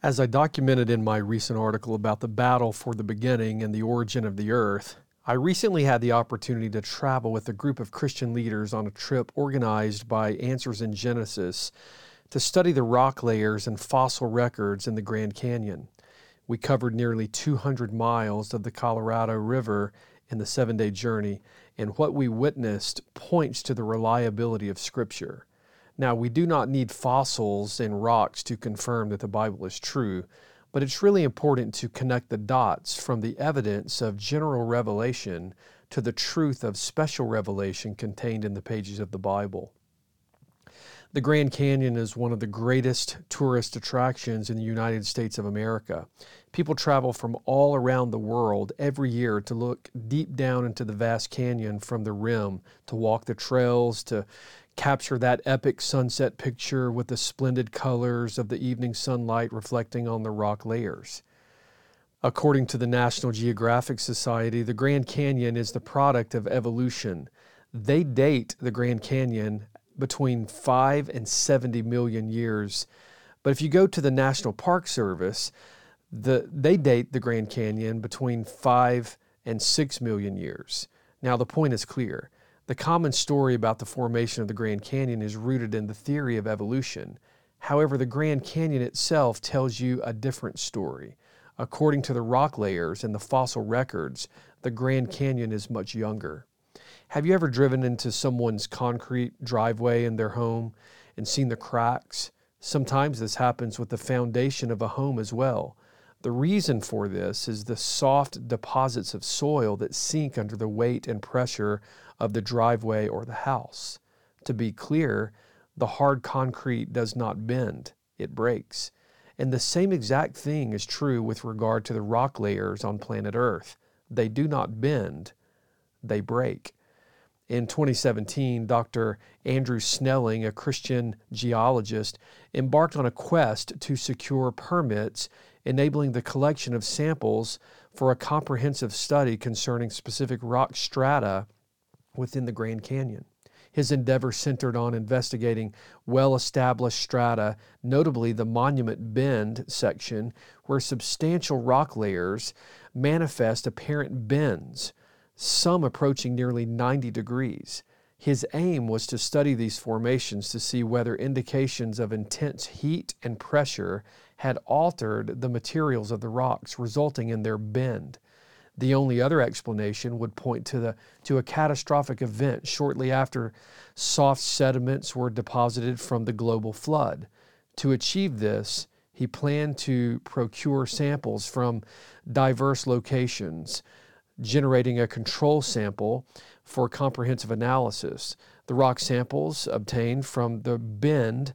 As I documented in my recent article about the battle for the beginning and the origin of the earth, I recently had the opportunity to travel with a group of Christian leaders on a trip organized by Answers in Genesis to study the rock layers and fossil records in the Grand Canyon. We covered nearly 200 miles of the Colorado River in the seven day journey, and what we witnessed points to the reliability of Scripture. Now, we do not need fossils and rocks to confirm that the Bible is true, but it's really important to connect the dots from the evidence of general revelation to the truth of special revelation contained in the pages of the Bible. The Grand Canyon is one of the greatest tourist attractions in the United States of America. People travel from all around the world every year to look deep down into the vast canyon from the rim, to walk the trails, to capture that epic sunset picture with the splendid colors of the evening sunlight reflecting on the rock layers. According to the National Geographic Society, the Grand Canyon is the product of evolution. They date the Grand Canyon between 5 and 70 million years. But if you go to the National Park Service, the, they date the Grand Canyon between 5 and 6 million years. Now, the point is clear the common story about the formation of the Grand Canyon is rooted in the theory of evolution. However, the Grand Canyon itself tells you a different story. According to the rock layers and the fossil records, the Grand Canyon is much younger. Have you ever driven into someone's concrete driveway in their home and seen the cracks? Sometimes this happens with the foundation of a home as well. The reason for this is the soft deposits of soil that sink under the weight and pressure of the driveway or the house. To be clear, the hard concrete does not bend, it breaks. And the same exact thing is true with regard to the rock layers on planet Earth. They do not bend, they break. In 2017, Dr. Andrew Snelling, a Christian geologist, embarked on a quest to secure permits enabling the collection of samples for a comprehensive study concerning specific rock strata within the Grand Canyon. His endeavor centered on investigating well established strata, notably the Monument Bend section, where substantial rock layers manifest apparent bends, some approaching nearly 90 degrees. His aim was to study these formations to see whether indications of intense heat and pressure had altered the materials of the rocks, resulting in their bend. The only other explanation would point to, the, to a catastrophic event shortly after soft sediments were deposited from the global flood. To achieve this, he planned to procure samples from diverse locations, generating a control sample for comprehensive analysis. The rock samples obtained from the bend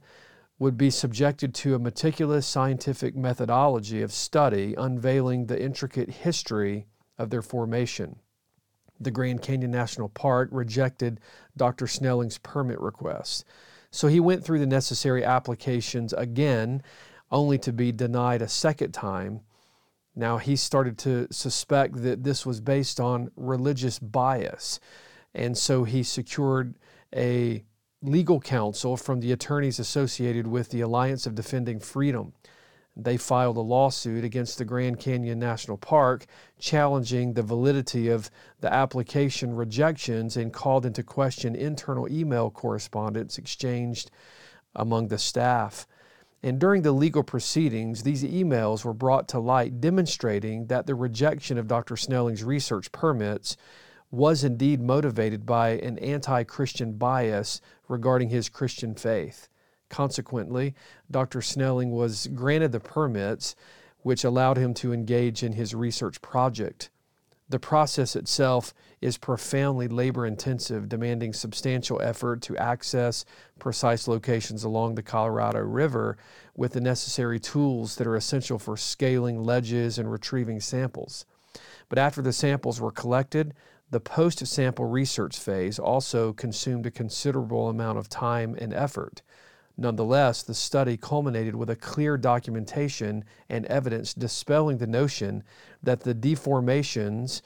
would be subjected to a meticulous scientific methodology of study unveiling the intricate history of their formation. The Grand Canyon National Park rejected Dr. Snelling's permit request. So he went through the necessary applications again, only to be denied a second time. Now he started to suspect that this was based on religious bias. And so he secured a legal counsel from the attorneys associated with the Alliance of Defending Freedom. They filed a lawsuit against the Grand Canyon National Park challenging the validity of the application rejections and called into question internal email correspondence exchanged among the staff. And during the legal proceedings, these emails were brought to light demonstrating that the rejection of Dr. Snelling's research permits was indeed motivated by an anti Christian bias regarding his Christian faith. Consequently, Dr. Snelling was granted the permits which allowed him to engage in his research project. The process itself is profoundly labor intensive, demanding substantial effort to access precise locations along the Colorado River with the necessary tools that are essential for scaling ledges and retrieving samples. But after the samples were collected, the post sample research phase also consumed a considerable amount of time and effort. Nonetheless, the study culminated with a clear documentation and evidence dispelling the notion that the deformations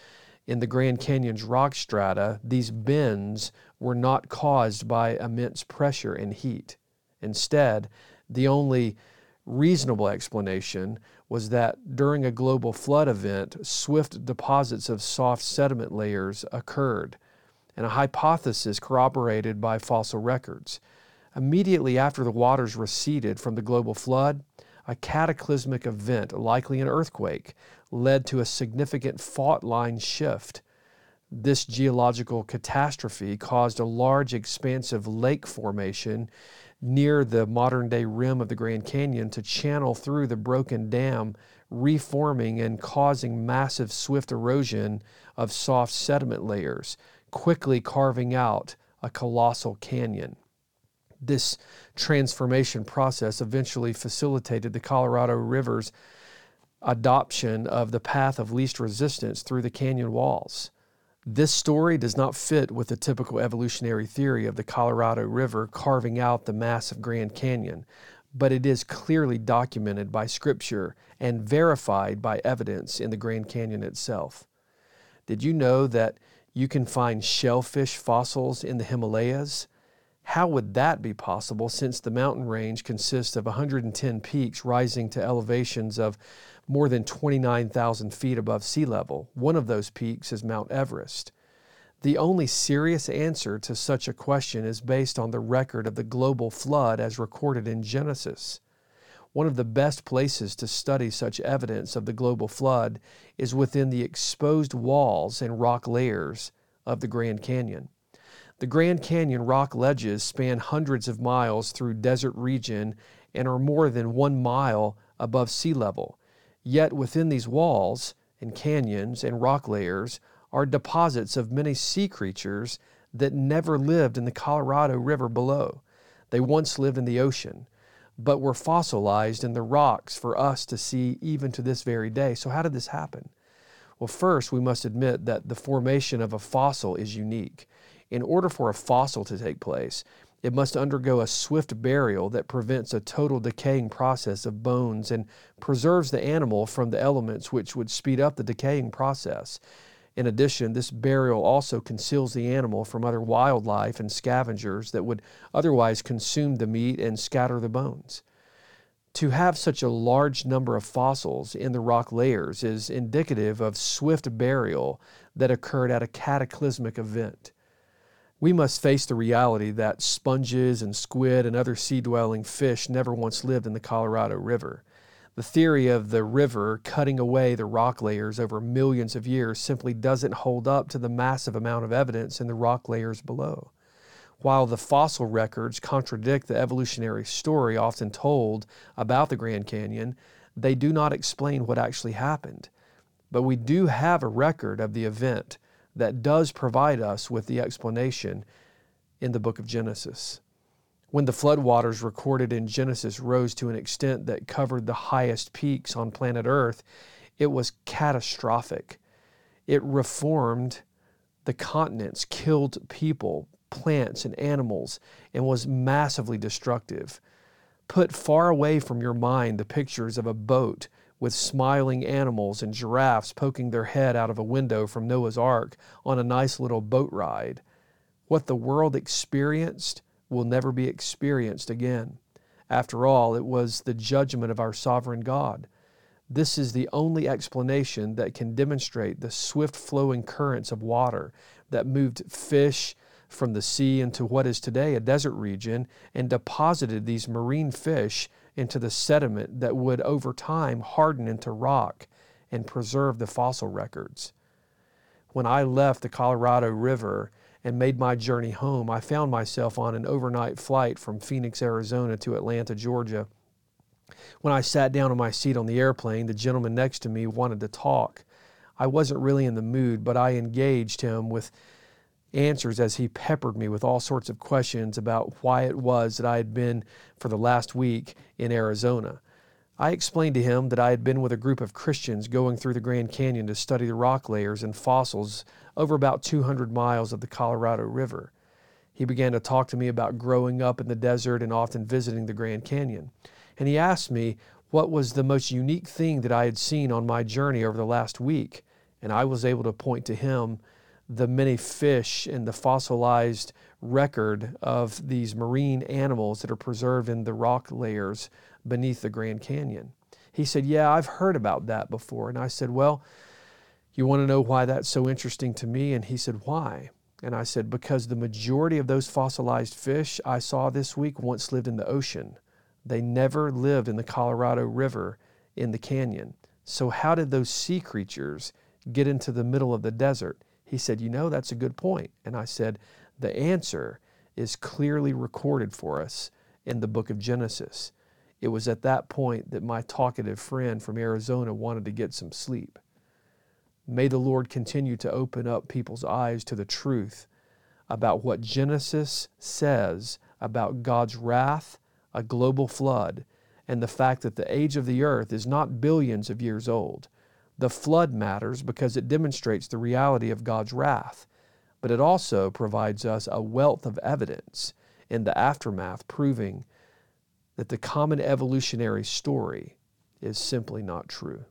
in the Grand Canyon's rock strata, these bends, were not caused by immense pressure and heat. Instead, the only reasonable explanation was that during a global flood event, swift deposits of soft sediment layers occurred, and a hypothesis corroborated by fossil records. Immediately after the waters receded from the global flood, a cataclysmic event, likely an earthquake, led to a significant fault line shift. This geological catastrophe caused a large expansive lake formation near the modern day rim of the Grand Canyon to channel through the broken dam, reforming and causing massive swift erosion of soft sediment layers, quickly carving out a colossal canyon. This transformation process eventually facilitated the Colorado River's adoption of the path of least resistance through the canyon walls. This story does not fit with the typical evolutionary theory of the Colorado River carving out the massive Grand Canyon, but it is clearly documented by Scripture and verified by evidence in the Grand Canyon itself. Did you know that you can find shellfish fossils in the Himalayas? How would that be possible since the mountain range consists of 110 peaks rising to elevations of more than 29,000 feet above sea level? One of those peaks is Mount Everest. The only serious answer to such a question is based on the record of the global flood as recorded in Genesis. One of the best places to study such evidence of the global flood is within the exposed walls and rock layers of the Grand Canyon. The Grand Canyon rock ledges span hundreds of miles through desert region and are more than one mile above sea level. Yet within these walls and canyons and rock layers are deposits of many sea creatures that never lived in the Colorado River below. They once lived in the ocean, but were fossilized in the rocks for us to see even to this very day. So, how did this happen? Well, first, we must admit that the formation of a fossil is unique. In order for a fossil to take place, it must undergo a swift burial that prevents a total decaying process of bones and preserves the animal from the elements which would speed up the decaying process. In addition, this burial also conceals the animal from other wildlife and scavengers that would otherwise consume the meat and scatter the bones. To have such a large number of fossils in the rock layers is indicative of swift burial that occurred at a cataclysmic event we must face the reality that sponges and squid and other sea dwelling fish never once lived in the Colorado River. The theory of the river cutting away the rock layers over millions of years simply doesn't hold up to the massive amount of evidence in the rock layers below. While the fossil records contradict the evolutionary story often told about the Grand Canyon, they do not explain what actually happened. But we do have a record of the event that does provide us with the explanation in the book of Genesis. When the floodwaters recorded in Genesis rose to an extent that covered the highest peaks on planet Earth, it was catastrophic. It reformed the continents, killed people, plants, and animals, and was massively destructive. Put far away from your mind the pictures of a boat with smiling animals and giraffes poking their head out of a window from Noah's Ark on a nice little boat ride. What the world experienced will never be experienced again. After all, it was the judgment of our sovereign God. This is the only explanation that can demonstrate the swift flowing currents of water that moved fish from the sea into what is today a desert region and deposited these marine fish into the sediment that would over time harden into rock and preserve the fossil records. When I left the Colorado River and made my journey home, I found myself on an overnight flight from Phoenix, Arizona to Atlanta, Georgia. When I sat down on my seat on the airplane, the gentleman next to me wanted to talk. I wasn't really in the mood, but I engaged him with answers as he peppered me with all sorts of questions about why it was that I had been for the last week in Arizona. I explained to him that I had been with a group of Christians going through the Grand Canyon to study the rock layers and fossils over about 200 miles of the Colorado River. He began to talk to me about growing up in the desert and often visiting the Grand Canyon. And he asked me what was the most unique thing that I had seen on my journey over the last week. And I was able to point to him the many fish and the fossilized record of these marine animals that are preserved in the rock layers beneath the Grand Canyon. He said, Yeah, I've heard about that before. And I said, Well, you want to know why that's so interesting to me? And he said, Why? And I said, Because the majority of those fossilized fish I saw this week once lived in the ocean. They never lived in the Colorado River in the canyon. So, how did those sea creatures get into the middle of the desert? He said, You know, that's a good point. And I said, The answer is clearly recorded for us in the book of Genesis. It was at that point that my talkative friend from Arizona wanted to get some sleep. May the Lord continue to open up people's eyes to the truth about what Genesis says about God's wrath, a global flood, and the fact that the age of the earth is not billions of years old. The flood matters because it demonstrates the reality of God's wrath, but it also provides us a wealth of evidence in the aftermath proving that the common evolutionary story is simply not true.